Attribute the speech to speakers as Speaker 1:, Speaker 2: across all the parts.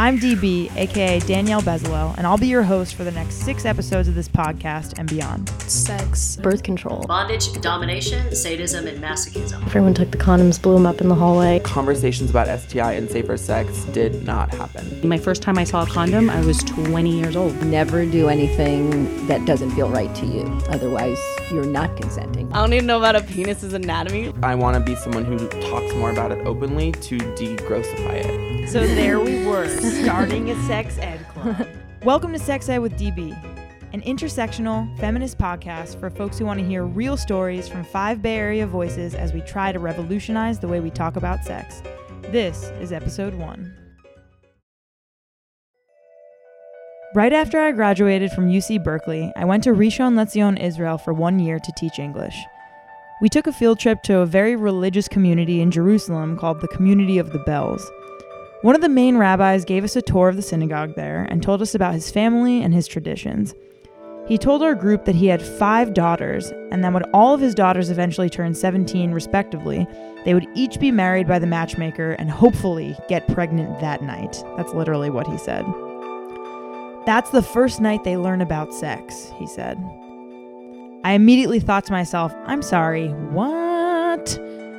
Speaker 1: I'm DB, aka Danielle Bezalel, and I'll be your host for the next six episodes of this podcast and beyond.
Speaker 2: Sex,
Speaker 3: birth control,
Speaker 4: bondage, domination, sadism, and masochism.
Speaker 3: Everyone took the condoms, blew them up in the hallway.
Speaker 5: Conversations about STI and safer sex did not happen.
Speaker 6: My first time I saw a condom, I was 20 years old.
Speaker 7: Never do anything that doesn't feel right to you. Otherwise, you're not consenting.
Speaker 8: I don't even know about a penis's anatomy.
Speaker 5: I want to be someone who talks more about it openly to degrossify it.
Speaker 1: So there we were, starting a sex ed club. Welcome to Sex Ed with DB, an intersectional feminist podcast for folks who want to hear real stories from five Bay Area voices as we try to revolutionize the way we talk about sex. This is episode one. Right after I graduated from UC Berkeley, I went to Rishon LeZion, Israel for one year to teach English. We took a field trip to a very religious community in Jerusalem called the Community of the Bells. One of the main rabbis gave us a tour of the synagogue there and told us about his family and his traditions. He told our group that he had five daughters, and that when all of his daughters eventually turned 17, respectively, they would each be married by the matchmaker and hopefully get pregnant that night. That's literally what he said. That's the first night they learn about sex, he said. I immediately thought to myself, I'm sorry, what?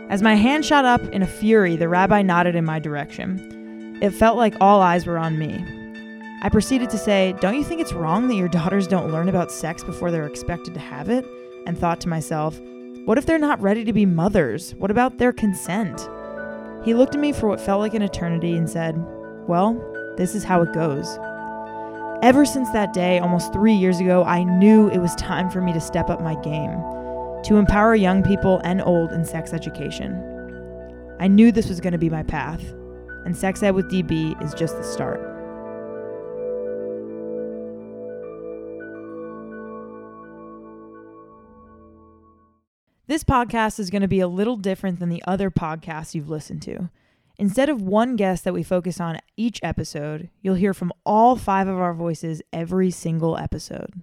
Speaker 1: As my hand shot up in a fury, the rabbi nodded in my direction. It felt like all eyes were on me. I proceeded to say, Don't you think it's wrong that your daughters don't learn about sex before they're expected to have it? And thought to myself, What if they're not ready to be mothers? What about their consent? He looked at me for what felt like an eternity and said, Well, this is how it goes. Ever since that day, almost three years ago, I knew it was time for me to step up my game, to empower young people and old in sex education. I knew this was going to be my path, and Sex Ed with DB is just the start. This podcast is going to be a little different than the other podcasts you've listened to. Instead of one guest that we focus on each episode, you'll hear from all five of our voices every single episode.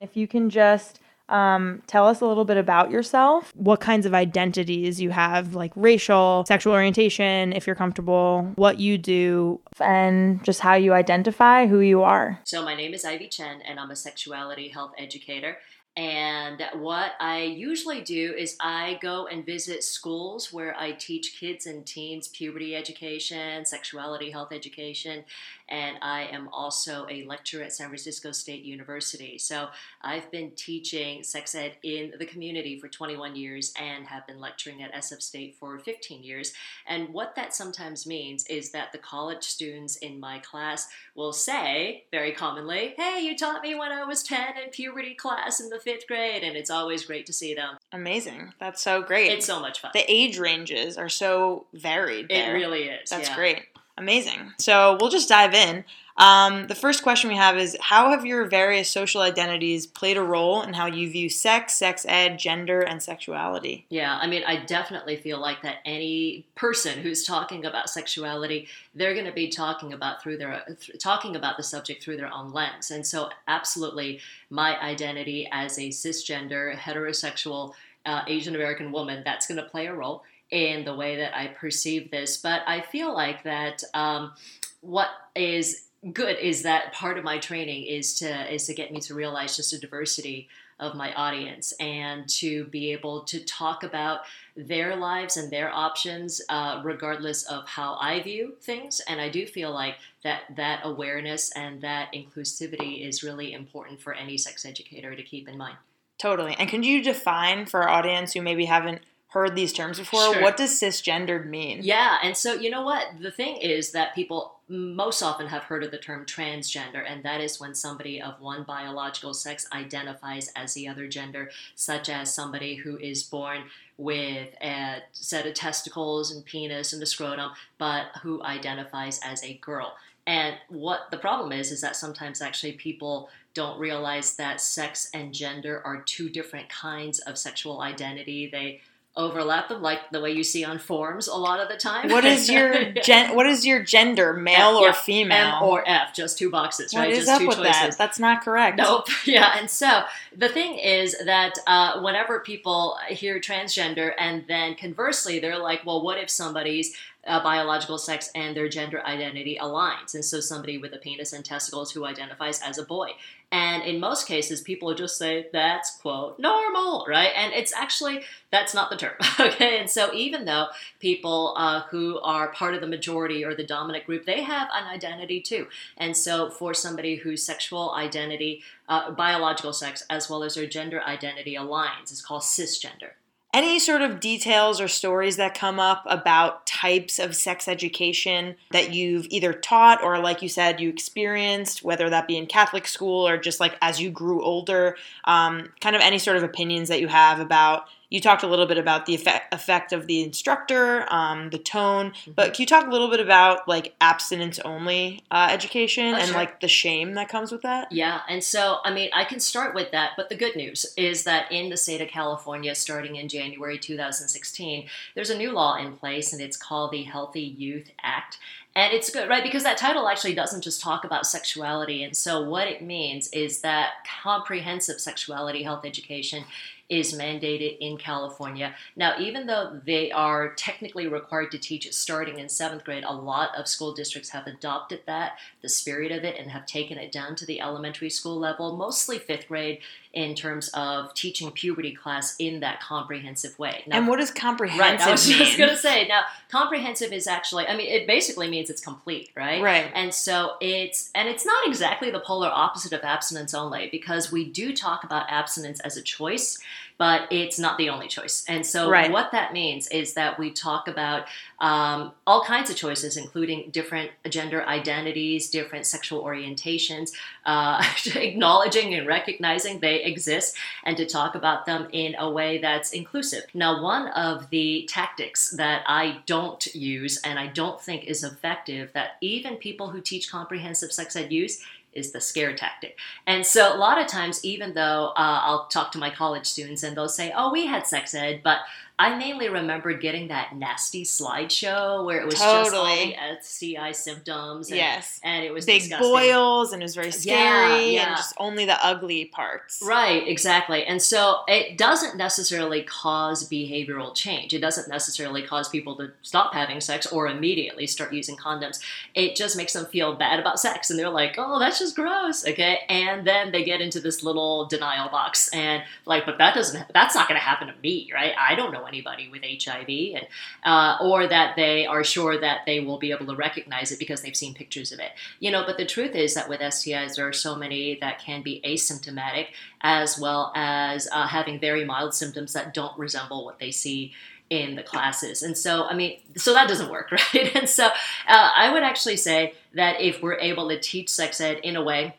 Speaker 1: If you can just um, tell us a little bit about yourself, what kinds of identities you have, like racial, sexual orientation, if you're comfortable, what you do, and just how you identify who you are.
Speaker 4: So, my name is Ivy Chen, and I'm a sexuality health educator. And what I usually do is I go and visit schools where I teach kids and teens puberty education, sexuality health education, and I am also a lecturer at San Francisco State University. So I've been teaching sex ed in the community for 21 years and have been lecturing at SF State for 15 years. And what that sometimes means is that the college students in my class will say, very commonly, Hey, you taught me when I was 10 in puberty class in the fifth grade, and it's always great to see them.
Speaker 1: Amazing. That's so great.
Speaker 4: It's so much fun.
Speaker 1: The age ranges are so varied.
Speaker 4: There. It really is.
Speaker 1: That's
Speaker 4: yeah.
Speaker 1: great. Amazing. So we'll just dive in. Um, the first question we have is How have your various social identities played a role in how you view sex, sex ed, gender, and sexuality?
Speaker 4: Yeah, I mean, I definitely feel like that any person who's talking about sexuality, they're going to be talking about through their talking about the subject through their own lens. And so, absolutely, my identity as a cisgender, heterosexual, uh, Asian American woman, that's going to play a role in the way that I perceive this. But I feel like that um, what is good is that part of my training is to is to get me to realize just the diversity of my audience and to be able to talk about their lives and their options uh, regardless of how i view things and i do feel like that that awareness and that inclusivity is really important for any sex educator to keep in mind
Speaker 1: totally and can you define for our audience who maybe haven't heard these terms before.
Speaker 4: Sure.
Speaker 1: What does cisgendered mean?
Speaker 4: Yeah, and so you know what? The thing is that people most often have heard of the term transgender, and that is when somebody of one biological sex identifies as the other gender, such as somebody who is born with a set of testicles and penis and a scrotum, but who identifies as a girl. And what the problem is, is that sometimes actually people don't realize that sex and gender are two different kinds of sexual identity. They overlap them, like the way you see on forms a lot of the time.
Speaker 1: What is your gen? What is your gender, male
Speaker 4: F,
Speaker 1: or
Speaker 4: yeah,
Speaker 1: female?
Speaker 4: M or F, just two boxes,
Speaker 1: what
Speaker 4: right?
Speaker 1: is
Speaker 4: just
Speaker 1: up
Speaker 4: two
Speaker 1: with
Speaker 4: choices.
Speaker 1: that? That's not correct.
Speaker 4: Nope. Yeah, and so the thing is that uh, whenever people hear transgender, and then conversely, they're like, well, what if somebody's uh, biological sex and their gender identity aligns. And so somebody with a penis and testicles who identifies as a boy. And in most cases, people just say that's quote normal, right? And it's actually that's not the term, okay? And so even though people uh, who are part of the majority or the dominant group, they have an identity too. And so for somebody whose sexual identity, uh, biological sex, as well as their gender identity aligns, is called cisgender
Speaker 1: any sort of details or stories that come up about types of sex education that you've either taught or like you said you experienced whether that be in catholic school or just like as you grew older um, kind of any sort of opinions that you have about you talked a little bit about the effect, effect of the instructor, um, the tone, mm-hmm. but can you talk a little bit about like abstinence only uh, education oh, and sure. like the shame that comes with that?
Speaker 4: Yeah, and so I mean I can start with that, but the good news is that in the state of California, starting in January 2016, there's a new law in place, and it's called the Healthy Youth Act. And it's good, right? Because that title actually doesn't just talk about sexuality. And so, what it means is that comprehensive sexuality health education is mandated in California. Now, even though they are technically required to teach it starting in seventh grade, a lot of school districts have adopted that, the spirit of it, and have taken it down to the elementary school level, mostly fifth grade in terms of teaching puberty class in that comprehensive way.
Speaker 1: Now, and what does comprehensive
Speaker 4: right, I was
Speaker 1: mean?
Speaker 4: just going to say, now, comprehensive is actually, I mean, it basically means it's complete, right?
Speaker 1: Right.
Speaker 4: And so it's, and it's not exactly the polar opposite of abstinence only because we do talk about abstinence as a choice but it's not the only choice. And so, right. what that means is that we talk about um, all kinds of choices, including different gender identities, different sexual orientations, uh, acknowledging and recognizing they exist, and to talk about them in a way that's inclusive. Now, one of the tactics that I don't use and I don't think is effective that even people who teach comprehensive sex ed use is the scare tactic. And so a lot of times, even though uh, I'll talk to my college students and they'll say, "Oh, we had sex ed," but I mainly remembered getting that nasty slideshow where it was totally. just all the STI symptoms. And,
Speaker 1: yes,
Speaker 4: and it was
Speaker 1: big
Speaker 4: disgusting.
Speaker 1: boils, and it was very scary,
Speaker 4: yeah, yeah.
Speaker 1: and just only the ugly parts.
Speaker 4: Right, exactly. And so it doesn't necessarily cause behavioral change. It doesn't necessarily cause people to stop having sex or immediately start using condoms. It just makes them feel bad about sex, and they're like, "Oh, that's just gross." Okay, and then they get into this little denial box, and like, but that doesn't. That's not going to happen to me, right? I don't know anybody with HIV, and uh, or that they are sure that they will be able to recognize it because they've seen pictures of it. You know, but the truth is that with STIs, there are so many that can be asymptomatic as well as uh, having very mild symptoms that don't resemble what they see in the classes. And so, I mean, so that doesn't work, right? And so, uh, I would actually say that if we're able to teach sex ed in a way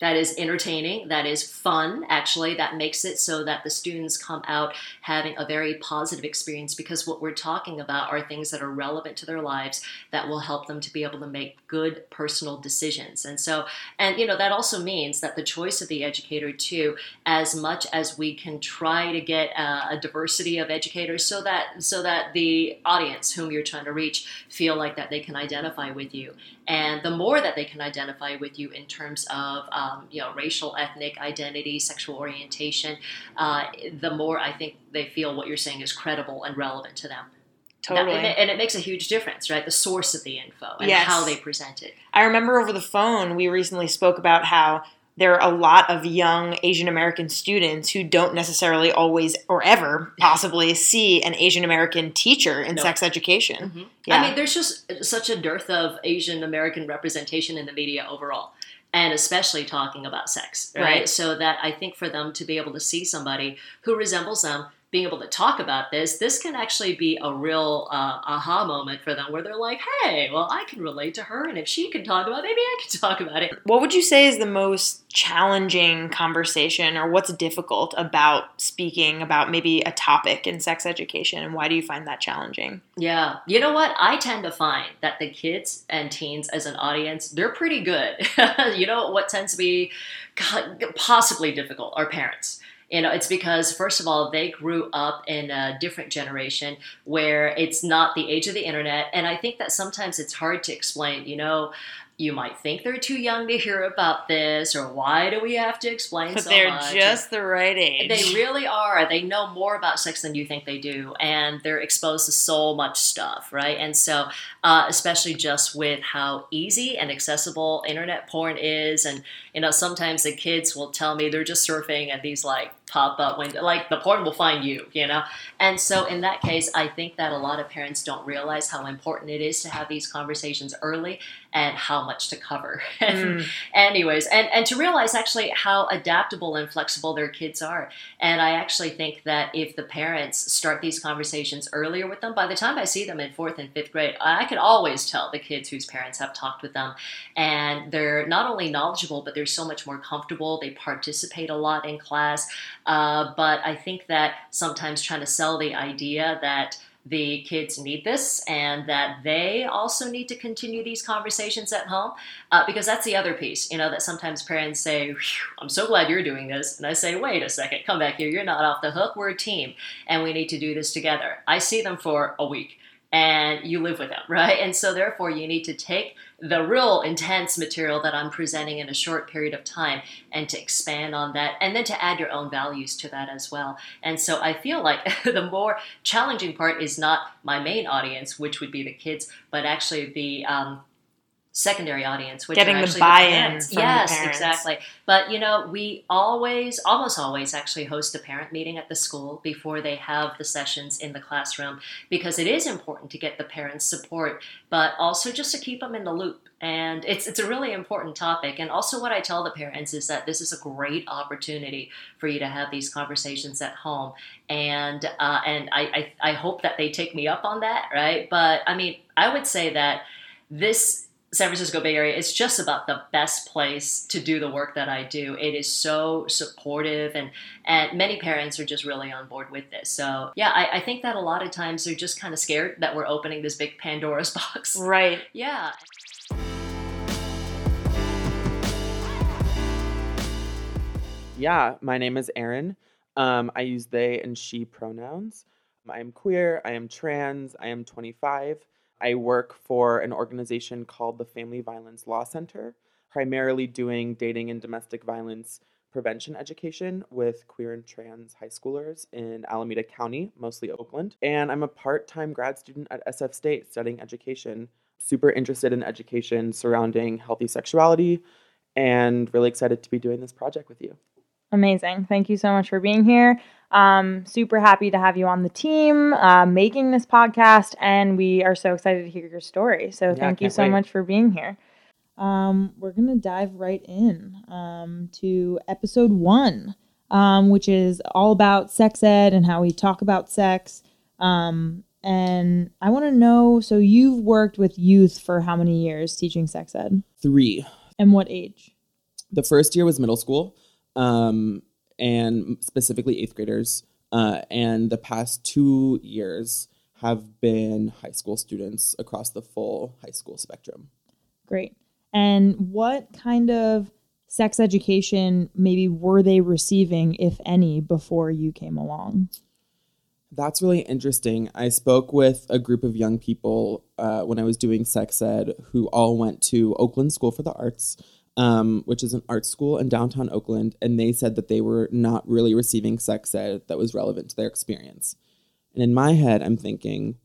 Speaker 4: that is entertaining, that is fun, actually, that makes it so that the students come out having a very positive experience because what we're talking about are things that are relevant to their lives that will help them to be able to make good personal decisions. And so, and you know, that also means that the choice of the educator, too, as much as we can try to get a, a diversity of educators so that so that the audience whom you're trying to reach feel like that they can identify with you and the more that they can identify with you in terms of um, you know racial, ethnic identity, sexual orientation, uh, the more I think they feel what you're saying is credible and relevant to them.
Speaker 1: Totally.
Speaker 4: Now, and, it, makes a huge difference, right? The source of the info and yes. how they present it.
Speaker 1: I remember over the phone, we recently spoke about how there are a lot of young Asian American students who don't necessarily always or ever possibly see an Asian American teacher in sex education.
Speaker 4: Mm-hmm. Yeah. I mean, there's just such a dearth of Asian American representation in the media overall. And especially talking about sex, right? right? So that I think for them to be able to see somebody who resembles them being able to talk about this, this can actually be a real uh, aha moment for them where they're like, hey, well, I can relate to her, and if she can talk about it, maybe I can talk about it.
Speaker 1: What would you say is the most challenging conversation, or what's difficult about speaking about maybe a topic in sex education, and why do you find that challenging?
Speaker 4: Yeah, you know what? I tend to find that the kids and teens as an audience, they're pretty good. you know, what tends to be possibly difficult are parents you know, it's because, first of all, they grew up in a different generation where it's not the age of the internet. And I think that sometimes it's hard to explain, you know, you might think they're too young to hear about this, or why do we have to explain
Speaker 8: But
Speaker 4: so
Speaker 8: they're
Speaker 4: much?
Speaker 8: just the right age.
Speaker 4: They really are. They know more about sex than you think they do, and they're exposed to so much stuff, right? And so, uh, especially just with how easy and accessible internet porn is, and you know, sometimes the kids will tell me they're just surfing and these like pop up when like the porn will find you, you know. And so, in that case, I think that a lot of parents don't realize how important it is to have these conversations early and how much to cover.
Speaker 8: Mm.
Speaker 4: Anyways, and, and to realize actually how adaptable and flexible their kids are. And I actually think that if the parents start these conversations earlier with them, by the time I see them in fourth and fifth grade, I can always tell the kids whose parents have talked with them. And they're not only knowledgeable, but they're so much more comfortable. They participate a lot in class. Uh, but I think that sometimes trying to sell the idea that the kids need this and that they also need to continue these conversations at home uh, because that's the other piece you know that sometimes parents say i'm so glad you're doing this. And i say wait a second come back here you're not off the hook we're a team and we need to do this together. I see them for a week and you live with them right? And so therefore you need to take the real intense material that i'm presenting in a short period of time and to expand on that and then to add your own values to that as well. And so i feel like the more challenging part is not my main audience which would be the kids but actually the um, secondary audience which
Speaker 8: Getting the buy-in the
Speaker 4: yes exactly. But you know we always almost always actually host a parent meeting at the school before they have the sessions in the classroom because it is important to get the parents support but also just to keep them in the loop. And it's it's a really important topic. And also what i tell the parents is that this is a great opportunity for you to have these conversations at home. And uh, and I, I i hope that they take me up on that right? But i mean i would say that this San Francisco Bay Area is just about the best place to do the work that I do. It is so supportive, and and many parents are just really on board with this. So yeah, I, I think that a lot of times they're just kind of scared that we're opening this big Pandora's box.
Speaker 8: Right.
Speaker 4: Yeah.
Speaker 5: Yeah, my name is Aaron. Um, I use they and she pronouns. I am queer. I am trans. I am 25. I work for an organization called the Family Violence Law Center, primarily doing dating and domestic violence prevention education with queer and trans high schoolers in Alameda County, mostly Oakland. And I'm a part time grad student at SF State studying education, super interested in education surrounding healthy sexuality, and really excited to be doing this project with you.
Speaker 1: Amazing. Thank you so much for being here. Um, super happy to have you on the team uh, making this podcast, and we are so excited to hear your story. So, thank you so
Speaker 5: wait.
Speaker 1: much for being here. Um, we're going to dive right in um, to episode one, um, which is all about sex ed and how we talk about sex. Um, and I want to know so, you've worked with youth for how many years teaching sex ed?
Speaker 5: Three.
Speaker 1: And what age?
Speaker 5: The first year was middle school, um, and specifically eighth graders. Uh, and the past two years have been high school students across the full high school spectrum.
Speaker 1: Great. And what kind of sex education maybe were they receiving, if any, before you came along?
Speaker 5: That's really interesting. I spoke with a group of young people uh, when I was doing sex ed who all went to Oakland School for the Arts, um, which is an art school in downtown Oakland, and they said that they were not really receiving sex ed that was relevant to their experience. And in my head, I'm thinking,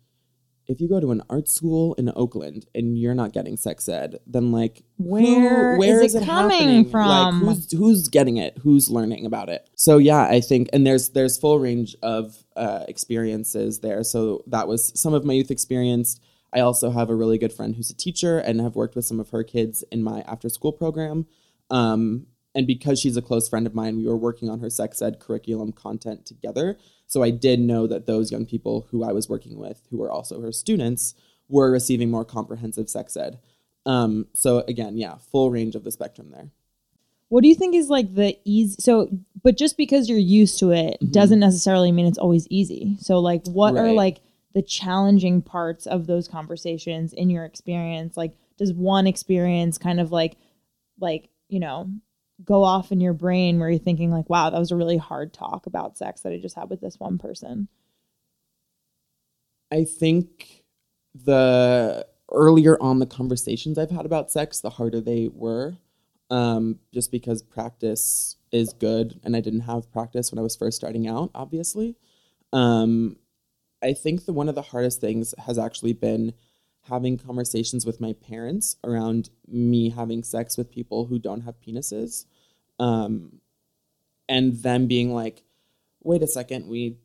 Speaker 5: if you go to an art school in Oakland and you're not getting sex ed, then like
Speaker 1: Where
Speaker 5: who, where
Speaker 1: is
Speaker 5: is
Speaker 1: it coming
Speaker 5: happening?
Speaker 1: from?
Speaker 5: Like who's who's getting it? Who's learning about it? So yeah, I think and there's there's full range of uh, experiences there. So that was some of my youth experience. I also have a really good friend who's a teacher and have worked with some of her kids in my after school program. Um, and because she's a close friend of mine, we were working on her sex ed curriculum content together. So I did know that those young people who I was working with, who were also her students, were receiving more comprehensive sex ed. Um, so again, yeah, full range of the spectrum there.
Speaker 1: What do you think is like the easy? So, but just because you're used to it doesn't necessarily mean it's always easy. So, like, what are like the challenging parts of those conversations in your experience? Like, does one experience kind of like, like, you know, go off in your brain where you're thinking, like, wow, that was a really hard talk about sex that I just had with this one person?
Speaker 5: I think the earlier on the conversations I've had about sex, the harder they were. Um, just because practice is good, and I didn't have practice when I was first starting out, obviously. Um, I think the one of the hardest things has actually been having conversations with my parents around me having sex with people who don't have penises. Um, and them being like, wait a second, we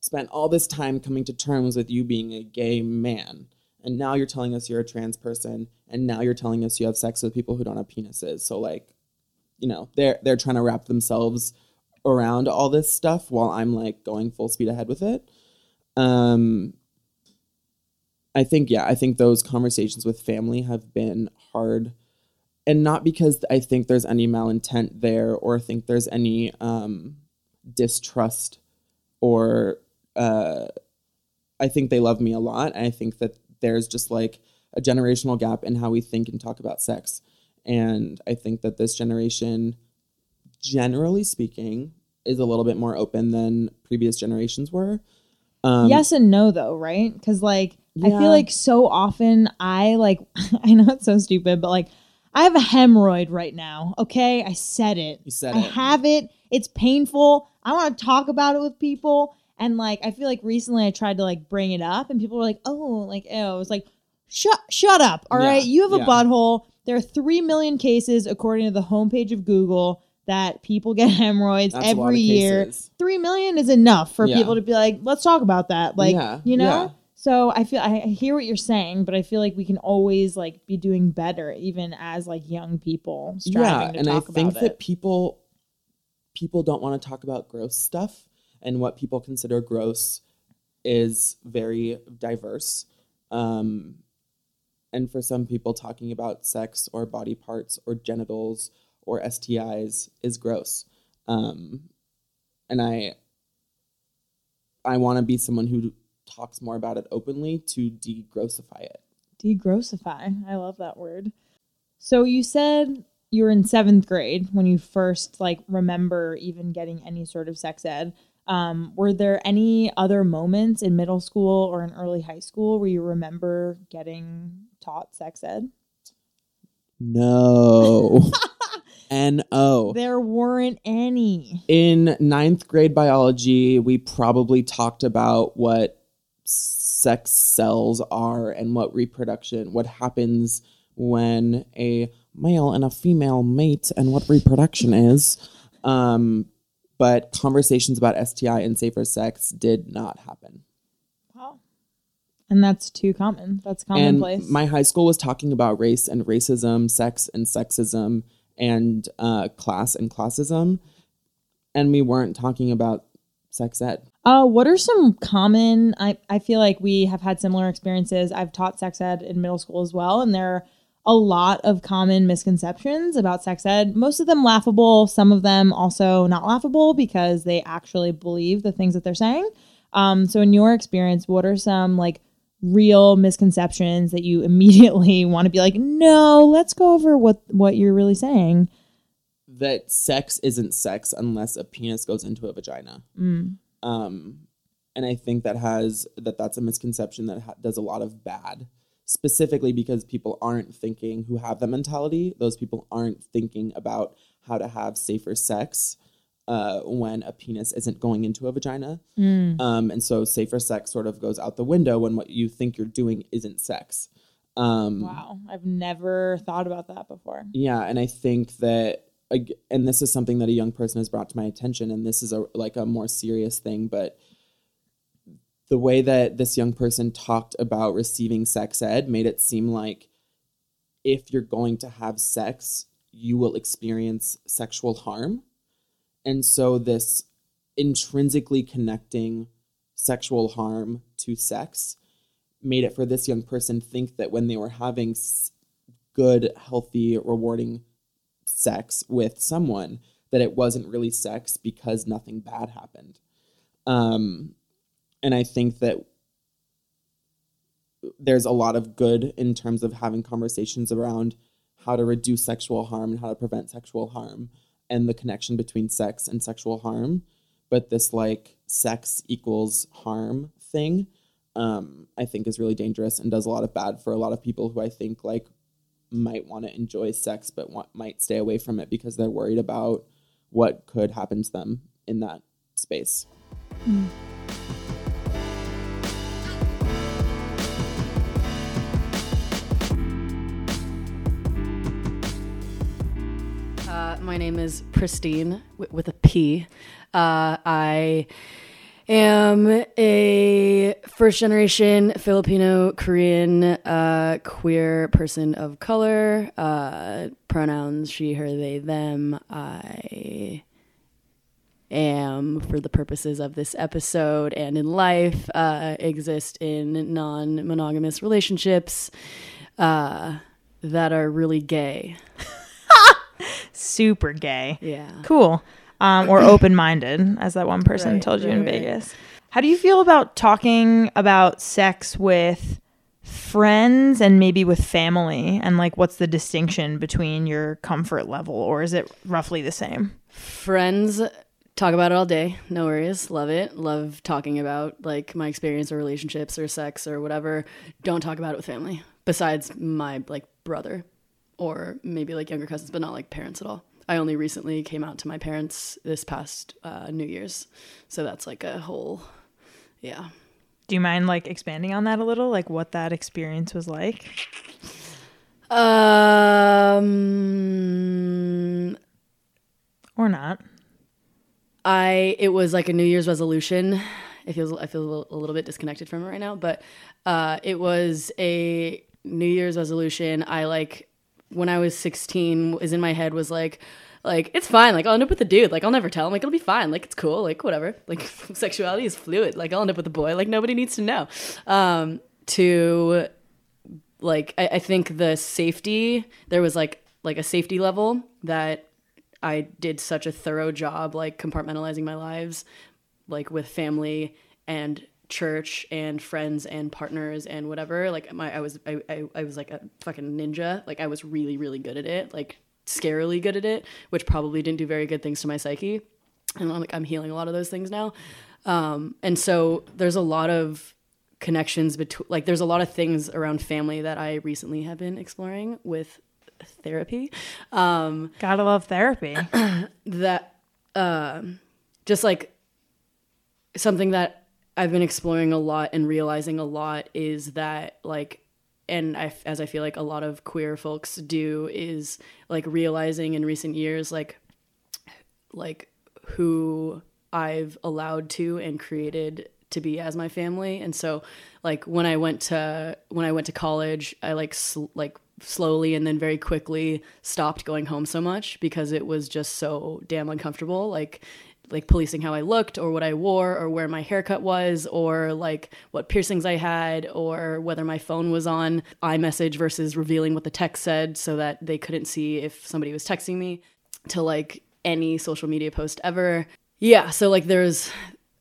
Speaker 5: spent all this time coming to terms with you being a gay man. And now you're telling us you're a trans person, and now you're telling us you have sex with people who don't have penises. So like, you know, they're they're trying to wrap themselves around all this stuff while I'm like going full speed ahead with it. Um I think yeah, I think those conversations with family have been hard and not because I think there's any malintent there or I think there's any um, distrust or uh, I think they love me a lot. I think that there's just like a generational gap in how we think and talk about sex. And I think that this generation, generally speaking, is a little bit more open than previous generations were. Um,
Speaker 1: yes and no though, right? Because like I feel like so often I like I know it's so stupid, but like I have a hemorrhoid right now. Okay, I said it.
Speaker 5: You said
Speaker 1: I
Speaker 5: it.
Speaker 1: have it. It's painful. I want to talk about it with people. And like I feel like recently I tried to like bring it up, and people were like, "Oh, like ew." I was like, "Shut, shut up! All
Speaker 5: Yeah,
Speaker 1: right, you have a
Speaker 5: yeah.
Speaker 1: butthole." There are three million cases, according to the homepage of Google, that people get hemorrhoids
Speaker 5: That's
Speaker 1: every year
Speaker 5: cases.
Speaker 1: three million is enough for
Speaker 5: Yeah.
Speaker 1: people to be like, let's talk about that. Like,
Speaker 5: Yeah,
Speaker 1: you know?
Speaker 5: yeah.
Speaker 1: So I feel I hear what you're saying, but I feel like we can always like be doing better, even as like young people striving
Speaker 5: yeah, and I think that
Speaker 1: it.
Speaker 5: people people don't want to talk about gross stuff, and what people consider gross is very diverse. Um, and for some people, talking about sex or body parts or genitals or STIs is gross. Um, and I I want to be someone who talks more about it openly to degrossify it.
Speaker 1: Degrossify. I love that word. So you said you were in seventh grade when you first like remember even getting any sort of sex ed. Um, were there any other moments in middle school or in early high school where you remember getting taught sex ed?
Speaker 5: No. N O.
Speaker 1: There weren't any.
Speaker 5: In ninth grade biology, we probably talked about what sex cells are and what reproduction, what happens when a male and a female mate and what reproduction is. Um, but conversations about STI and safer sex did not happen.
Speaker 1: Wow. And that's too common. That's commonplace.
Speaker 5: And my high school was talking about race and racism, sex and sexism, and uh, class and classism. And we weren't talking about sex ed.
Speaker 1: Uh, what are some common? I, I feel like we have had similar experiences. I've taught sex ed in middle school as well, and there are a lot of common misconceptions about sex ed. Most of them laughable, some of them also not laughable because they actually believe the things that they're saying. Um, so, in your experience, what are some like real misconceptions that you immediately want to be like, no, let's go over what what you're really saying?
Speaker 5: That sex isn't sex unless a penis goes into a vagina.
Speaker 1: Mm.
Speaker 5: Um, and I think that has that that's a misconception that ha- does a lot of bad, specifically because people aren't thinking who have that mentality. Those people aren't thinking about how to have safer sex uh, when a penis isn't going into a vagina.
Speaker 1: Mm.
Speaker 5: Um, and so safer sex sort of goes out the window when what you think you're doing isn't sex. Um,
Speaker 1: Wow, I've never thought about that before.
Speaker 5: yeah, and I think that, and this is something that a young person has brought to my attention, and this is a like a more serious thing, but the way that this young person talked about receiving sex ed made it seem like if you're going to have sex, you will experience sexual harm, and so this intrinsically connecting sexual harm to sex made it for this young person think that when they were having good, healthy, rewarding sex with someone, that it wasn't really sex because nothing bad happened. Um, and I think that there's a lot of good in terms of having conversations around how to reduce sexual harm and how to prevent sexual harm and the connection between sex and sexual harm. But this like sex equals harm thing um, I think is really dangerous and does a lot of bad for a lot of people who I think like might want to enjoy sex but want, might stay away from it because they're worried about what could happen to them in that space. Mm.
Speaker 8: My name is Pristine with a P. Uh, I am a first generation Filipino Korean uh, queer person of color. Uh, pronouns she, her, they, them. I am, for the purposes of this episode and in life, uh, exist in non monogamous relationships uh, that are really gay.
Speaker 1: Super gay.
Speaker 8: Yeah.
Speaker 1: Cool um, or open minded, as that one person
Speaker 8: Right,
Speaker 1: told you
Speaker 8: right,
Speaker 1: in
Speaker 8: right.
Speaker 1: Vegas. How do you feel about talking about sex with friends and maybe with family? And like, what's the distinction between your comfort level, or is it roughly the same?
Speaker 8: Friends talk about it all day. No worries. Love it. Love talking about like my experience or relationships or sex or whatever. Don't talk about it with family besides my like brother or maybe like younger cousins, but not like parents at all. I only recently came out to my parents this past uh, New Year's. So that's like a whole, yeah.
Speaker 1: Do you mind like expanding on that a little, like what that experience was like?
Speaker 8: Um,
Speaker 1: Or not?
Speaker 8: I it was like a New Year's resolution. It feels I feel a little, a little bit disconnected from it right now, but uh, it was a New Year's resolution. I like when I was 16 is in my head was like like it's fine like I'll end up with a dude like I'll never tell him like it'll be fine like it's cool like whatever like sexuality is fluid like I'll end up with a boy like nobody needs to know. Um to like I, I think the safety there was like like a safety level that I did such a thorough job like compartmentalizing my lives like with family and church and friends and partners and whatever like my I was I, I, I was like a fucking ninja. Like I was really really good at it like scarily good at it which probably didn't do very good things to my psyche. And I'm like I'm healing a lot of those things now. Um and so there's a lot of connections between like there's a lot of things around family that I recently have been exploring with therapy. Um
Speaker 1: Gotta love therapy.
Speaker 8: that um just like something that I've been exploring a lot and realizing a lot is that like and I as I feel like a lot of queer folks do is like realizing in recent years like like who I've allowed to and created to be as my family. And so like when I went to when I went to college I like sl- like slowly and then very quickly stopped going home so much because it was just so damn uncomfortable. Like like policing how I looked or what I wore or where my haircut was or like what piercings I had or whether my phone was on iMessage versus revealing what the text said so that they couldn't see if somebody was texting me to like any social media post ever. Yeah, so like there's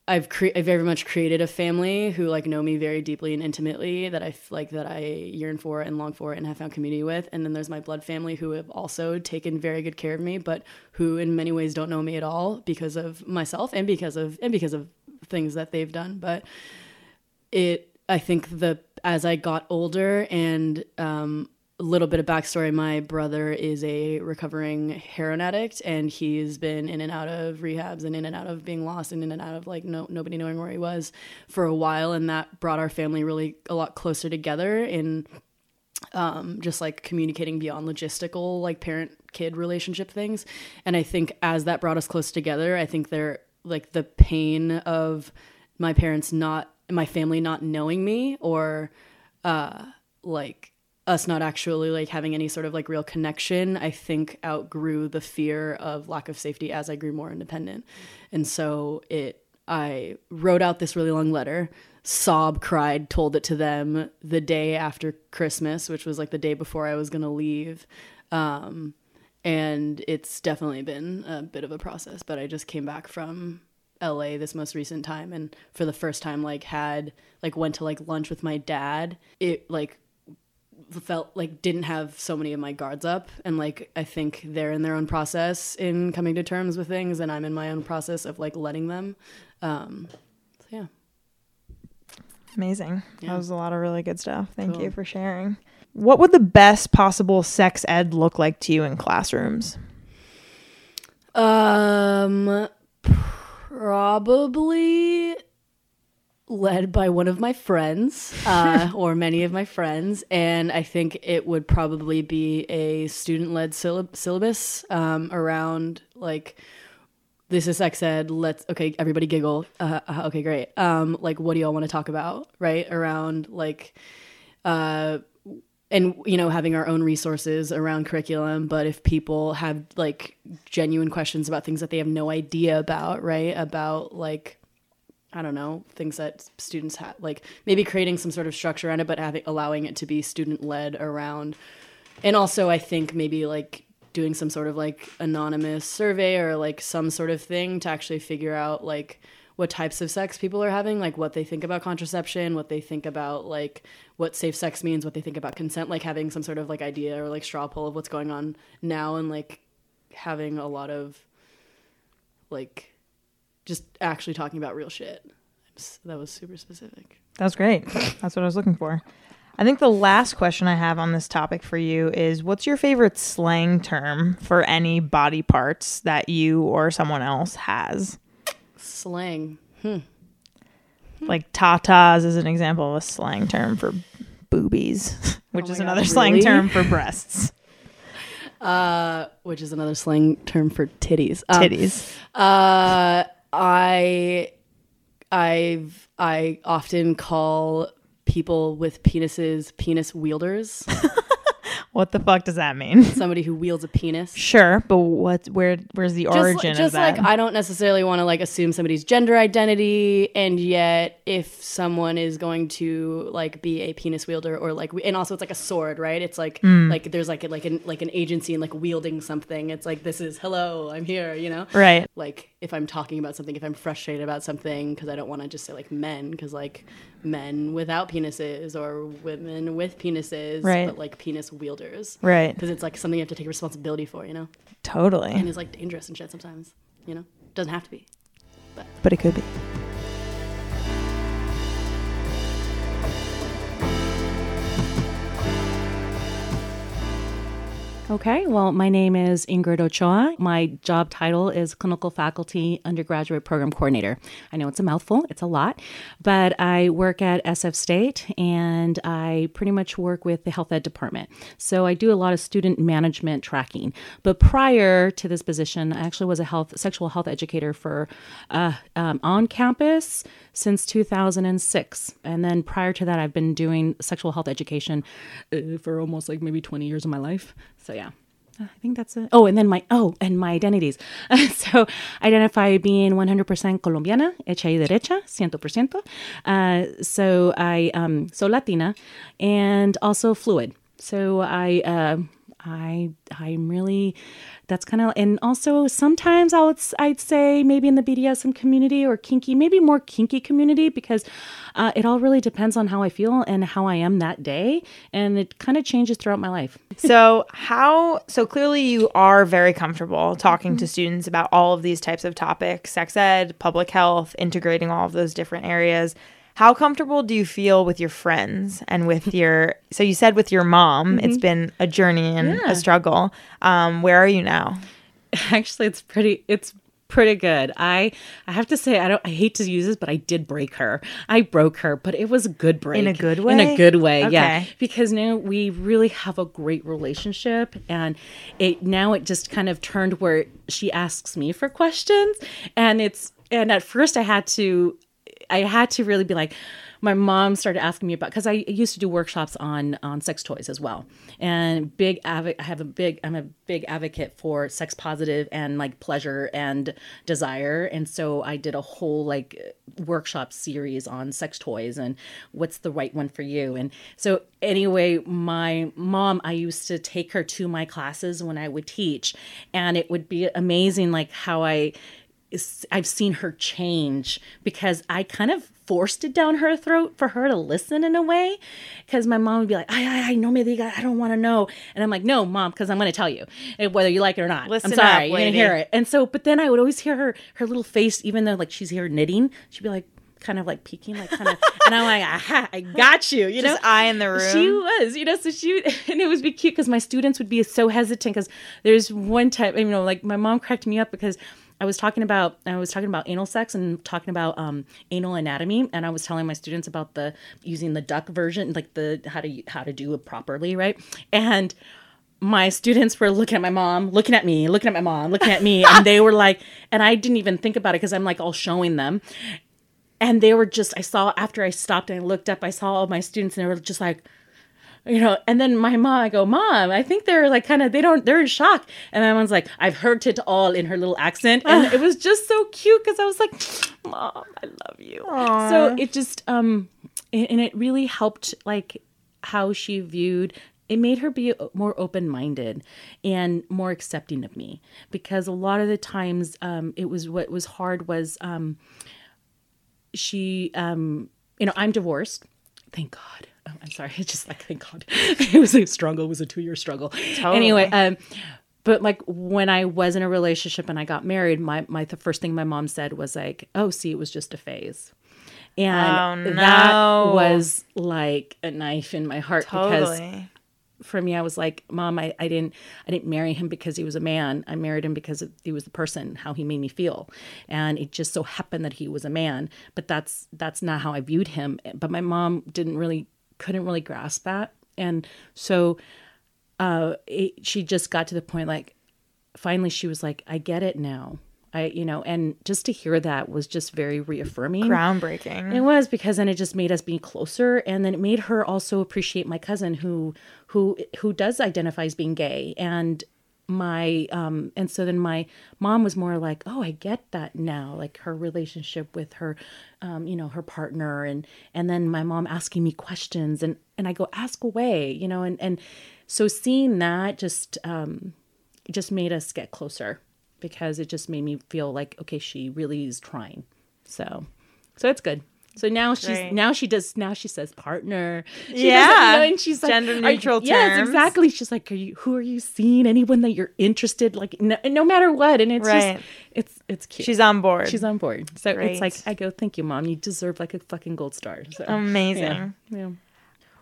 Speaker 8: I've cre- I very much created a family who like know me very deeply and intimately that I like that I yearn for and long for and have found community with. And then there's my blood family who have also taken very good care of me, but who in many ways don't know me at all because of myself and because of and because of things that they've done. But it I think the as I got older and um, little bit of backstory. My brother is a recovering heroin addict and he's been in and out of rehabs and in and out of being lost and in and out of like no nobody knowing where he was for a while and that brought our family really a lot closer together in um, just like communicating beyond logistical like parent kid relationship things. And i think as that brought us close together i think there like the pain of my parents not my family not knowing me or uh like us not actually like having any sort of like real connection i think outgrew the fear of lack of safety as i grew more independent. And so it i wrote out this really long letter. Sob cried told it to them the day after christmas which was like the day before i was going to leave. Um, and it's definitely been a bit of a process but i just came back from LA this most recent time and for the first time like had like went to like lunch with my dad. It like felt like didn't have so many of my guards up and like I think they're in their own process in coming to terms with things and I'm in my own process of like letting them um so yeah
Speaker 1: Amazing. That was a lot of really good stuff. Thank you for sharing. What would the best possible sex ed look like to you in classrooms?
Speaker 8: Um, probably led by one of my friends, uh, or many of my friends, and I think it would probably be a student-led syllab- syllabus um, around like this is sex ed. Let's okay, everybody giggle. Uh, uh, okay, great. Um, like, what do y'all want to talk about? Right around like, uh, and you know, having our own resources around curriculum. But if people have like genuine questions about things that they have no idea about, right? About like, I don't know, things that students have, like maybe creating some sort of structure around it, but having allowing it to be student led around. And also, I think maybe like doing some sort of like anonymous survey or like some sort of thing to actually figure out like what types of sex people are having, like what they think about contraception, what they think about like what safe sex means, what they think about consent, like having some sort of like idea or like straw poll of what's going on now and like having a lot of like just actually talking about real shit. That was super specific.
Speaker 1: That was great. That's what I was looking for. I think the last question I have on this topic for you is what's your favorite slang term for any body parts that you or someone else has?
Speaker 8: Slang.
Speaker 1: Like tatas is an example of a slang term for boobies, which
Speaker 8: Oh
Speaker 1: is
Speaker 8: God,
Speaker 1: another slang
Speaker 8: really?
Speaker 1: term for breasts,
Speaker 8: Uh, which is another slang term for titties. Um,
Speaker 1: titties.
Speaker 8: Uh, I, I've, I often call people with penises penis wielders.
Speaker 1: What the fuck does that mean?
Speaker 8: Somebody who wields a penis.
Speaker 1: Sure, but what? Where? Where's the
Speaker 8: Just,
Speaker 1: origin
Speaker 8: like, just
Speaker 1: of that?
Speaker 8: like I don't necessarily want to like assume somebody's gender identity, and yet if someone is going to like be a penis wielder or like, and also it's like a sword, right? It's like
Speaker 1: Hmm.
Speaker 8: like there's like a, like an like an agency and like wielding something. It's like this is hello, I'm here, you know.
Speaker 1: right.
Speaker 8: like if I'm talking about something, if I'm frustrated about something, because I don't want to just say like men, because like men without penises or women with penises,
Speaker 1: Right.
Speaker 8: but like penis wielders,
Speaker 1: Right.
Speaker 8: because it's like something you have to take responsibility for, you know,
Speaker 1: Totally.
Speaker 8: and it's like dangerous and shit sometimes, you know, doesn't have to be.
Speaker 1: But, But it could be.
Speaker 6: Okay, well, my name is Ingrid Ochoa. My job title is Clinical Faculty Undergraduate Program Coordinator. I know it's a mouthful, it's a lot, but I work at SF State and I pretty much work with the health ed department. So I do a lot of student management tracking. But prior to this position, I actually was a health sexual health educator for uh, um, on campus since 2006. And then prior to that, I've been doing sexual health education uh, for almost like maybe 20 years of my life. So yeah. I think that's it. Oh, and then my oh, and my identities. so, identify being 100% colombiana, hecha y derecha, 100%. Uh, so I um so Latina, and also fluid. So I uh, I I'm really that's kind of and also sometimes I would s- I'd say maybe in the BDSM community or kinky, maybe more kinky community because uh, it all really depends on how I feel and how I am that day, and it kind of changes throughout my life.
Speaker 1: So, how, so clearly you are very comfortable talking to students about all of these types of topics sex ed, public health, integrating all of those different areas. How comfortable do you feel with your friends and with your, so you said with your mom, it's been a journey and
Speaker 6: Yeah.
Speaker 1: a struggle. Um, where are you now?
Speaker 6: actually it's pretty it's pretty good i i have to say i don't i hate to use this but i did break her i broke her but it was a good break
Speaker 1: In a good way.
Speaker 6: in a good way yeah because now we really have a great relationship and it now it just kind of turned where she asks me for questions and it's and at first i had to I had to really be like, my mom started asking me about because I used to do workshops on on sex toys as well, and big. I have a big. I'm a big advocate for sex positive and like pleasure and desire, and so I did a whole like workshop series on sex toys and what's the right one for you. And so anyway, my mom, I used to take her to my classes when I would teach, and it would be amazing like how I is- I've seen her change because I kind of forced it down her throat for her to listen in a way. Because my mom would be like, "I, I, I no me I don't want to know," and I'm like, "No, mom, because I'm going to tell you eh, whether you like it or not.
Speaker 1: Listen
Speaker 6: I'm sorry,
Speaker 1: up,
Speaker 6: you're going to hear it." And so, but then I would always hear her her little face, even though like she's here knitting, she'd be like. kind of like peeking, like kind of, and I'm like, aha, I got you, you
Speaker 1: Just
Speaker 6: know.
Speaker 1: eye in the room.
Speaker 6: She was, you know, so she and it was be cute because my students would be so hesitant because there's one time, you know, like my mom cracked me up because I was talking about I was talking about anal sex and talking about um, anal anatomy, and I was telling my students about the using the duck version, like the how to how to do it properly, right? And my students were looking at my mom, looking at me, looking at my mom, looking at me, and they were like, and I didn't even think about it because I'm like all showing them, and they were just I saw after I stopped and I looked up, I saw all my students, and they were just like you know and then my mom i go mom i think they're like kind of they don't they're in shock. And my mom's like i've heard it all in her little accent. And it was just so cute because i was like mom i love you. So it just um and and it really helped like how she viewed it made her be more open-minded and more accepting of me. Because a lot of the times um it was what was hard was um she um you know i'm divorced. Thank god I'm sorry it's just like thank god. It was a struggle it was a two-year struggle. Anyway um but like when i was in a relationship and i got married my my the first thing my mom said was like oh see it was just a phase. And
Speaker 1: Oh,
Speaker 6: that was like a knife in my heart because for me i was like mom I, I didn't i didn't marry him because he was a man. I married him because he was the person how he made me feel. And it just so happened that he was a man but that's that's not how i viewed him. But my mom didn't really couldn't really grasp that. And so uh it, she just got to the point like finally she was like i get it now. I you know and just to hear that was just very reaffirming.
Speaker 1: Groundbreaking.
Speaker 6: it was because then it just made us be closer, and then it made her also appreciate my cousin who who who does identify as being gay, and my um and so then my mom was more like oh i get that now like her relationship with her um you know her partner and and then my mom asking me questions and and i go ask away you know and and so seeing that just um just made us get closer because it just made me feel like okay she really is trying so so it's good so now she's
Speaker 1: Great.
Speaker 6: now she does now she says partner She
Speaker 1: Yeah.
Speaker 6: you know, and she's like
Speaker 1: Gender
Speaker 6: are you-
Speaker 1: neutral
Speaker 6: yes exactly she's like are you who are you seeing anyone that you're interested like no, no matter what and it's
Speaker 1: Right.
Speaker 6: just it's it's cute
Speaker 1: She's on board.
Speaker 6: she's on board so it's like I go thank you mom you deserve like a fucking gold star so
Speaker 1: Amazing.
Speaker 6: yeah, yeah.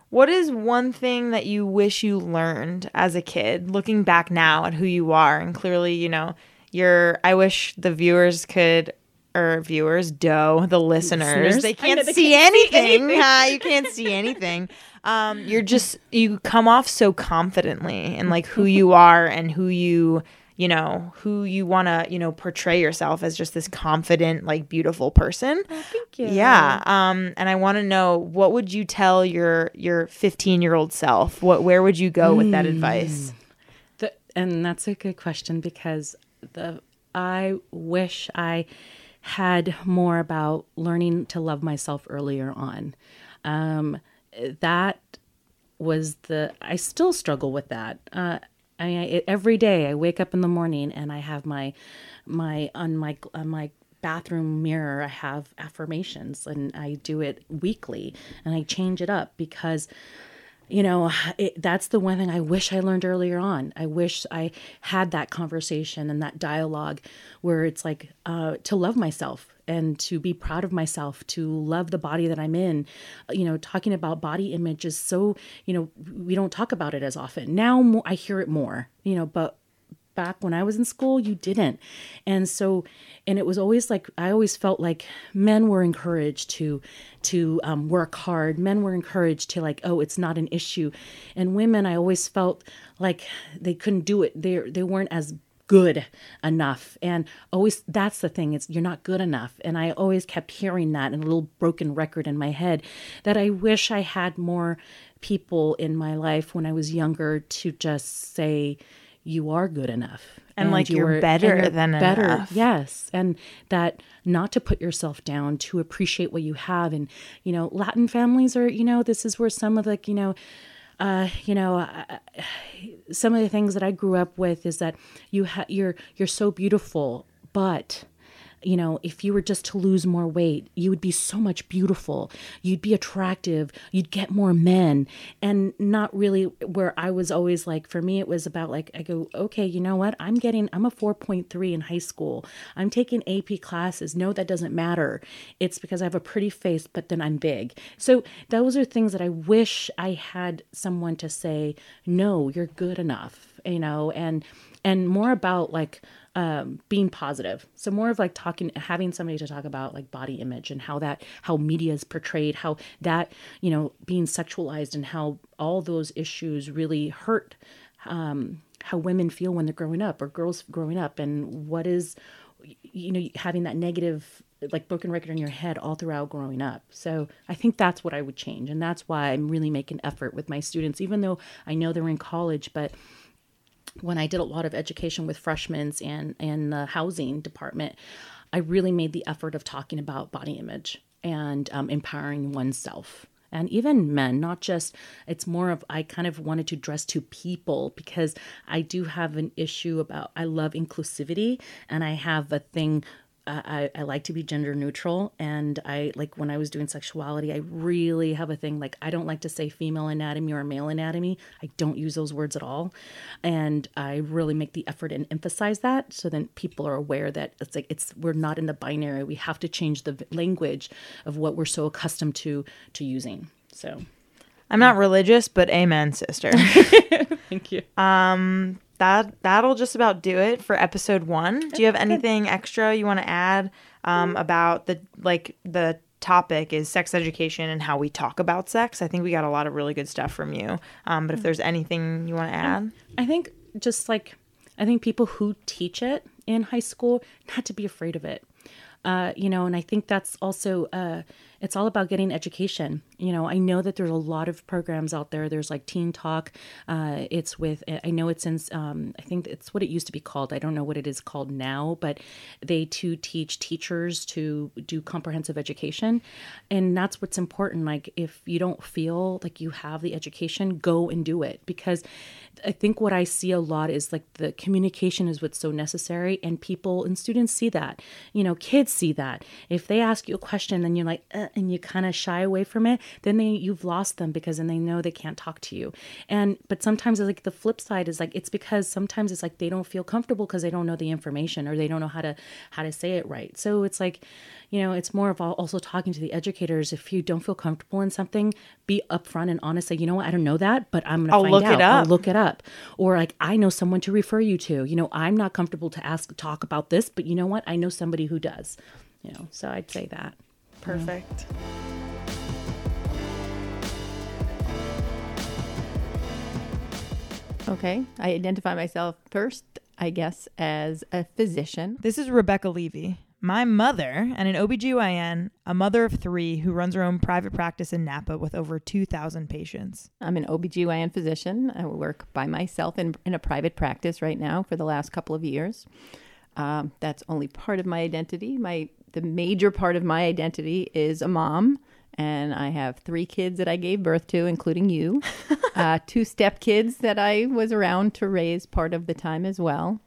Speaker 1: What is one thing that you wish you learned as a kid, looking back now at who you are? And clearly, you know, you're, I wish the viewers could, or viewers, doe, the listeners,
Speaker 6: Listeners?
Speaker 1: they can't
Speaker 6: they
Speaker 1: see
Speaker 6: can't see
Speaker 1: anything.
Speaker 6: anything.
Speaker 1: huh? you can't see anything. Um, you're just, you come off so confidently and like who you are and who you, you know, who you want to, you know, portray yourself as just this confident, like beautiful person.
Speaker 6: thank you
Speaker 1: Yeah. Um, and I want to know what would you tell your your 15 year old self? What where would you go with that advice?
Speaker 6: The, and that's a good question because the I wish I had more about learning to love myself earlier on. Um, that was the I still struggle with that. Uh, I, I every day I wake up in the morning and I have my my on my on my bathroom mirror I have affirmations and I do it weekly and I change it up because you know it, that's the one thing i wish i learned earlier on. I wish i had that conversation and that dialogue where it's like uh, to love myself and to be proud of myself to love the body that i'm in. You know talking about body image is so you know we don't talk about it as often. Now i hear it more you know but back when I was in school, you didn't. And so, and it was always like I always felt like men were encouraged to to um, work hard. Men were encouraged to like, oh, it's not an issue. And women, I always felt like they couldn't do it. They they weren't as good enough and always that's the thing it's you're not good enough and i always kept hearing that in a little broken record in my head that i wish i had more people in my life when i was younger to just say you are good enough.
Speaker 1: And, like,
Speaker 6: you
Speaker 1: you're
Speaker 6: are-
Speaker 1: better
Speaker 6: and you're
Speaker 1: than
Speaker 6: better.
Speaker 1: enough.
Speaker 6: yes. And that not to put yourself down to appreciate what you have. And you know latin families are you know this is where some of like you know uh, you know, uh, some of the things that I grew up with is that you ha- you're you're so beautiful, but you know, if you were just to lose more weight, you would be so much beautiful. You'd be attractive. You'd get more men. And not really where I was always like, for me, it was about like, I go, okay, you know what? I'm getting, I'm a 4.3 in high school. I'm taking AP classes. No, that doesn't matter. It's because I have a pretty face, but then I'm big. So those are things that I wish I had someone to say, no, you're good enough, you know, and, and more about like, um, being positive. So more of like talking, having somebody to talk about like body image and how that, how media is portrayed, how that, you know, being sexualized and how all those issues really hurt um, how women feel when they're growing up or girls growing up and what is, you know, having that negative like broken record in your head all throughout growing up. So I think that's what I would change. And that's why I'm really making effort with my students, even though I know they're in college, but when I did a lot of education with freshmen and and the housing department, I really made the effort of talking about body image and um, empowering oneself. And even men, not just, it's more of, I kind of wanted to dress to people because I do have an issue about, I love inclusivity and I have a thing I, I like to be gender neutral and i like when i was doing sexuality i really have a thing like i don't like to say female anatomy or male anatomy. I don't use those words at all. And i really make the effort and emphasize that so then people are aware that it's like it's we're not in the binary. We have to change the language of what we're so accustomed to to using. So.
Speaker 1: I'm not religious, but amen, sister.
Speaker 6: thank you.
Speaker 1: Um that that'll just about do it for episode one. Do you have anything extra you want to add um, about the like the topic is sex education and how we talk about sex? I think we got a lot of really good stuff from you. Um, but if there's anything you want to add,
Speaker 6: I think just like I think people who teach it in high school not to be afraid of it. Uh, you know, and I think that's also uh, it's all about getting education. You know, I know that there's a lot of programs out there. There's like Teen Talk. Uh, it's with, I know it's in, um, I think it's what it used to be called. I don't know what it is called now, but they too teach teachers to do comprehensive education. And that's what's important. Like, if you don't feel like you have the education, go and do it. Because I think what I see a lot is like the communication is what's so necessary. And people and students see that. You know, kids see that. If they ask you a question, then you're like, uh, and you kind of shy away from it, then they you've lost them because then they know they can't talk to you. And but sometimes it's like the flip side is like it's because sometimes it's like they don't feel comfortable because they don't know the information or they don't know how to how to say it right. So it's like, you know, it's more of also talking to the educators. If you don't feel comfortable in something, be upfront and honest. Say, you know what, I don't know that, but I'm gonna
Speaker 1: I'll
Speaker 6: find
Speaker 1: look
Speaker 6: out.
Speaker 1: it up.
Speaker 6: I'll look it up. Or like I know someone to refer you to. You know, I'm not comfortable to ask talk about this, but you know what? I know somebody who does. You know, so I'd say that.
Speaker 1: Perfect.
Speaker 7: Okay, I identify myself first, I guess, as a physician.
Speaker 1: This is Rebecca Levy, my mother, and an OBGYN, a mother of three who runs her own private practice in Napa with over 2,000 patients.
Speaker 7: I'm an OBGYN physician. I work by myself in, in a private practice right now for the last couple of years. Um, that's only part of my identity. My the major part of my identity is a mom, and I have three kids that I gave birth to, including you, uh, two stepkids that I was around to raise part of the time as well.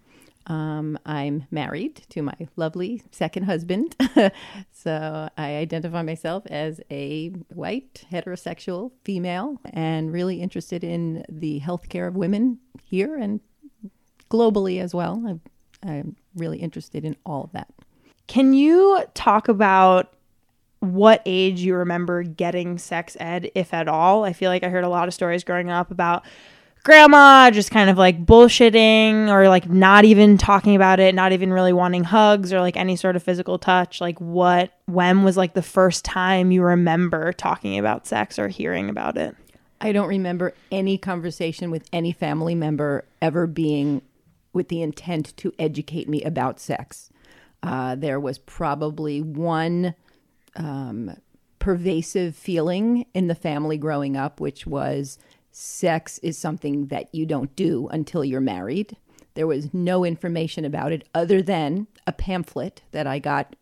Speaker 7: Um, I'm married to my lovely second husband. so I identify myself as a white, heterosexual female and really interested in the healthcare of women here and globally as well. I'm, I'm really interested in all of that.
Speaker 1: Can you talk about what age you remember getting sex ed, if at all? I feel like I heard a lot of stories growing up about grandma just kind of like bullshitting or like not even talking about it, not even really wanting hugs or like any sort of physical touch. Like, what, when was like the first time you remember talking about sex or hearing about it?
Speaker 7: I don't remember any conversation with any family member ever being with the intent to educate me about sex. Uh, there was probably one um, pervasive feeling in the family growing up, which was sex is something that you don't do until you're married. There was no information about it other than a pamphlet that I got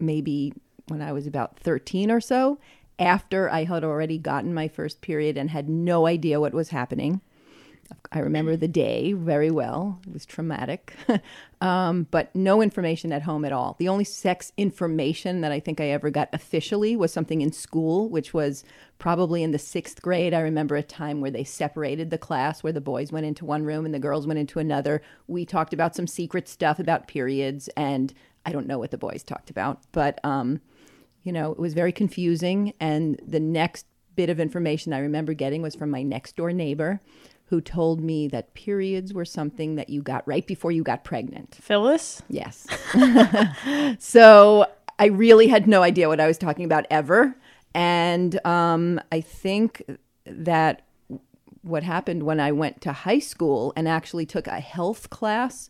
Speaker 7: maybe when I was about 13 or so, after I had already gotten my first period and had no idea what was happening. I remember the day very well. It was traumatic, um, but no information at home at all. The only sex information that I think I ever got officially was something in school, which was probably in the sixth grade. I remember a time where they separated the class, where the boys went into one room and the girls went into another. We talked about some secret stuff about periods, and I don't know what the boys talked about, but um, you know, it was very confusing. And the next bit of information I remember getting was from my next door neighbor who told me that periods were something that you got right before you got pregnant.
Speaker 1: Phyllis?
Speaker 7: Yes. so I really had no idea what I was talking about ever. And um, I think that what happened when I went to high school and actually took a health class,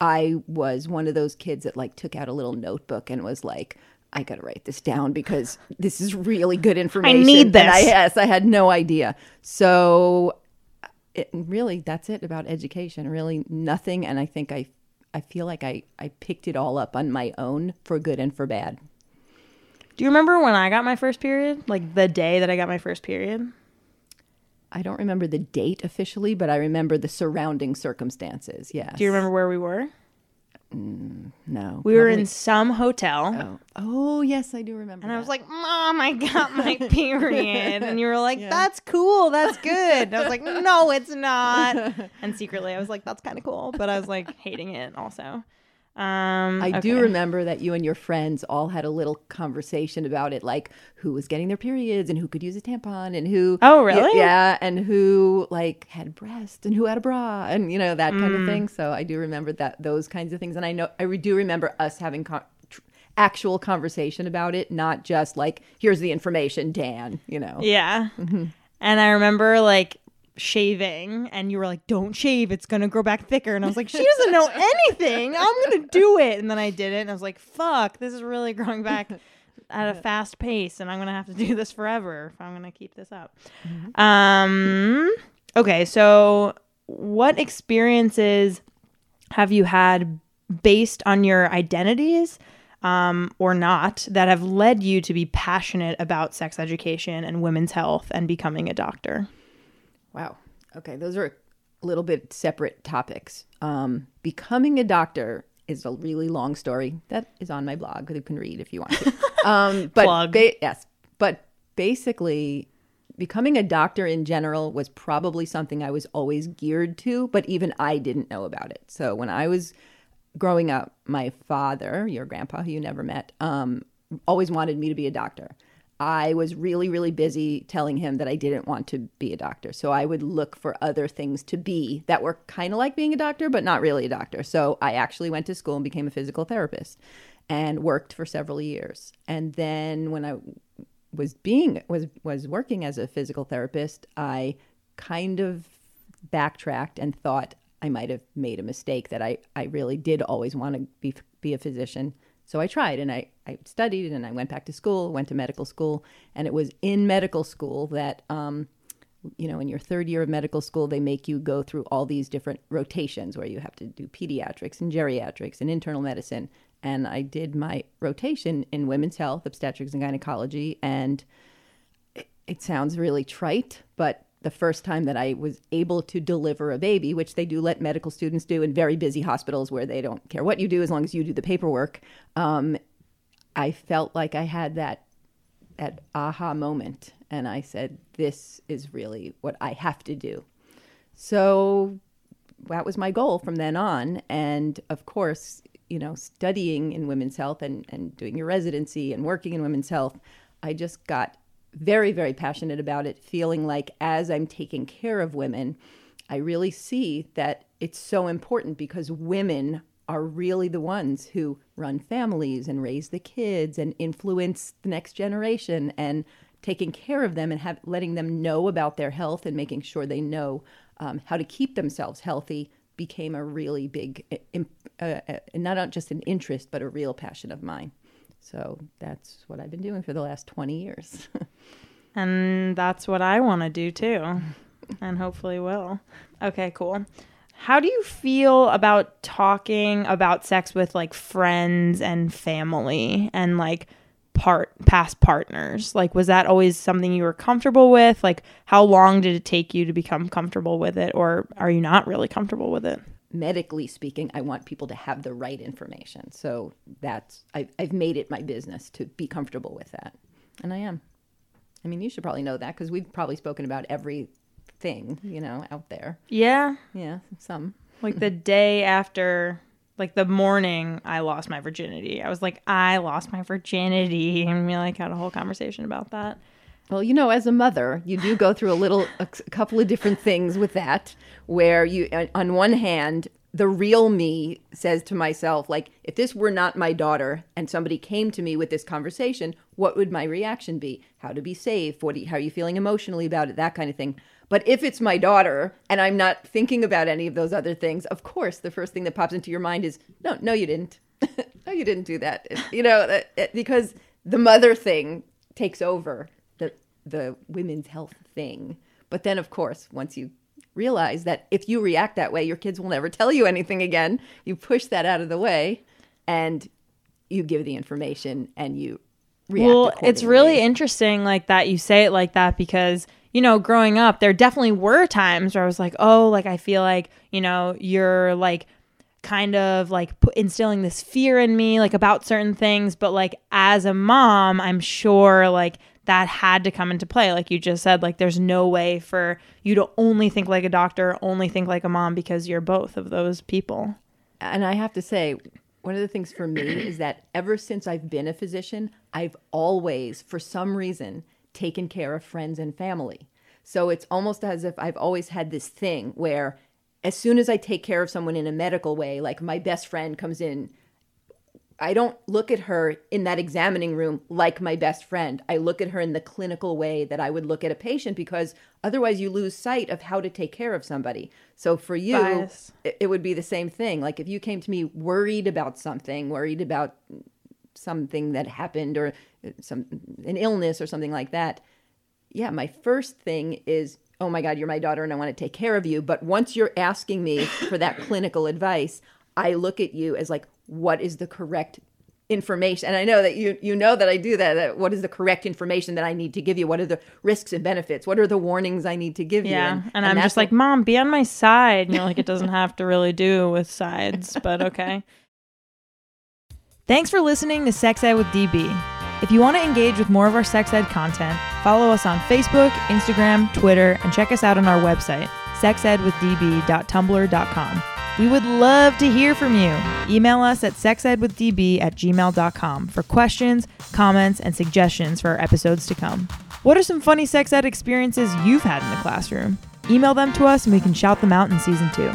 Speaker 7: I was one of those kids that like took out a little notebook and was like, I got to write this down because this is really good information.
Speaker 1: I need
Speaker 7: And I, yes, I had no idea. So it, really, that's it about education. Really, nothing. And I think I, I feel like I, I picked it all up on my own for good and for bad.
Speaker 1: Do you remember when I got my first period? Like the day that I got my first period?
Speaker 7: I don't remember the date officially, but I remember the surrounding circumstances. Yes.
Speaker 1: Do you remember where we were?
Speaker 7: Mm, no.
Speaker 1: We were in some hotel.
Speaker 7: Oh. oh, yes, I do remember.
Speaker 1: And I was like, Mom, I got my period. And you were like, That's cool. That's good. And I was like, No, it's not. And secretly, I was like, That's kind of cool. But I was like, hating it also. Um,
Speaker 7: I do remember that you and your friends all had a little conversation about it, like who was getting their periods and who could use a tampon and who.
Speaker 1: Oh, really?
Speaker 7: Yeah, and who like had breast and who had a bra and you know that kind
Speaker 1: Mm.
Speaker 7: of thing. So I do remember that those kinds of things, and I know I do remember us having con- tr- actual conversation about it, not just like here's the information, Dan. You know.
Speaker 1: Yeah. And I remember like shaving, and you were like, Don't shave. It's to grow back thicker. And I was like, She doesn't know anything. I'm to do it. And then I did it. And I was like, Fuck, this is really growing back at a fast pace. And I'm to have to do this forever if I'm to keep this up. Um, okay. So, what experiences have you had based on your identities? um, or not that have led you to be passionate about sex education and women's health and becoming a doctor?
Speaker 7: Wow. Okay, those are a little bit separate topics. Um, becoming a doctor is a really long story that is on my blog that you can read if you want to. Um, but
Speaker 1: Plug.
Speaker 7: ba- yes, but basically, becoming a doctor in general was probably something I was always geared to, but even I didn't know about it. So when I was growing up, my father, your grandpa, who you never met, um, always wanted me to be a doctor. I was really, really busy telling him that I didn't want to be a doctor. So I would look for other things to be that were kind of like being a doctor, but not really a doctor. So I actually went to school and became a physical therapist and worked for several years. And then when I was being was was working as a physical therapist, I kind of backtracked and thought I might have made a mistake that I, I really did always want to be be a physician. So I tried and I, I studied and I went back to school, went to medical school, and it was in medical school that um, you know, in your third year of medical school, they make you go through all these different rotations where you have to do pediatrics and geriatrics and internal medicine. And I did my rotation in women's health, obstetrics, and gynecology. And it, it sounds really trite, but the first time that I was able to deliver a baby, which they do let medical students do in very busy hospitals where they don't care what you do as long as you do the paperwork, um, I felt like I had that that aha moment and I said, This is really what I have to do. So that was my goal from then on. And of course, you know, studying in women's health and, and doing your residency and working in women's health, I just got very, very passionate about it, feeling like as I'm taking care of women, I really see that it's so important because women are really the ones who run families and raise the kids and influence the next generation and taking care of them and have, letting them know about their health and making sure they know um, how to keep themselves healthy became a really big, uh, uh, not just an interest, but a real passion of mine. So that's what I've been doing for the last 20 years.
Speaker 1: And that's what I want to do too. And hopefully will. Okay, cool. How do you feel about talking about sex with like friends and family and like part past partners? Like was that always something you were comfortable with? Like how long did it take you to become comfortable with it or are you not really comfortable with it?
Speaker 7: Medically speaking, I want people to have the right information. So that's I've, I've made it my business to be comfortable with that, and I am. I mean, you should probably know that because we've probably spoken about everything you know out there.
Speaker 1: Yeah.
Speaker 7: Yeah, some.
Speaker 1: Like the day after like the morning I lost my virginity. I was like, I lost my virginity. And we like had a whole conversation about that.
Speaker 7: Well, you know, as a mother, you do go through a little, a couple of different things with that, where you, uh, on one hand, the real me says to myself, like, if this were not my daughter and somebody came to me with this conversation, what would my reaction be? How to be safe? What? You, how are you feeling emotionally about it? That kind of thing. But if it's my daughter and I'm not thinking about any of those other things, of course, the first thing that pops into your mind is, no, no, you didn't. no, you didn't do that. You know, because the mother thing takes over the women's health thing. But then, of course, once you realize that if you react that way, your kids will never tell you anything again. You push that out of the way, and you give the information, and you react.
Speaker 1: Well, it's really interesting, like that you say it like that because you know, growing up, there definitely were times where I was like, oh, like I feel like you know you're like kind of like instilling this fear in me like about certain things but like as a mom i'm sure like that had to come into play like you just said like there's no way for you to only think like a doctor only think like a mom because you're both of those people
Speaker 7: and I have to say, one of the things for me is that ever since I've been a physician, I've always, for some reason, taken care of friends and family. So it's almost as if I've always had this thing where as soon as I take care of someone in a medical way, like my best friend comes in, I don't look at her in that examining room like my best friend. I look at her in the clinical way that I would look at a patient because otherwise you lose sight of how to take care of somebody. So for you, it, it would be the same thing. Like if you came to me worried about something, worried about something that happened or uh, some an illness or something like that, yeah, my first thing is, oh my God, you're my daughter and I want to take care of you. But once you're asking me for that clinical advice, I look at you as like, what is the correct information? And I know that you you know that I do that. that what is the correct information that I need to give you? What are the risks and benefits? What are the warnings I need to give you?
Speaker 1: yeah and, i'm
Speaker 7: that's
Speaker 1: just like
Speaker 7: what-
Speaker 1: mom be on my side and you're like it doesn't have to really do with sides but okay thanks for listening to sex ed with db if you want to engage with more of our sex ed content follow us on facebook instagram twitter and check us out on our website sexedwithdb.tumblr.com we would love to hear from you email us at sexedwithdb at gmail.com for questions comments and suggestions for our episodes to come what are some funny sex ed experiences you've had in the classroom? Email them to us and we can shout them out in season two.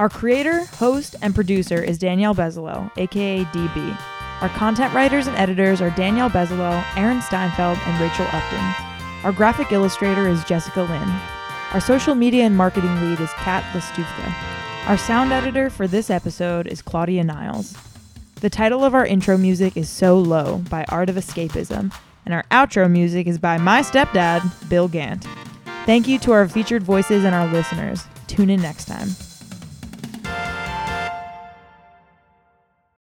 Speaker 1: Our creator, host, and producer is Danielle Bezalel, aka DB. Our content writers and editors are Danielle Bezalel, Aaron Steinfeld, and Rachel Upton. Our graphic illustrator is Jessica Lynn. Our social media and marketing lead is Kat Listuvka. Our sound editor for this episode is Claudia Niles. The title of our intro music is So Low by Art of Escapism, and our outro music is by my stepdad, Bill Gant. Thank you to our featured voices and our listeners. Tune in next time.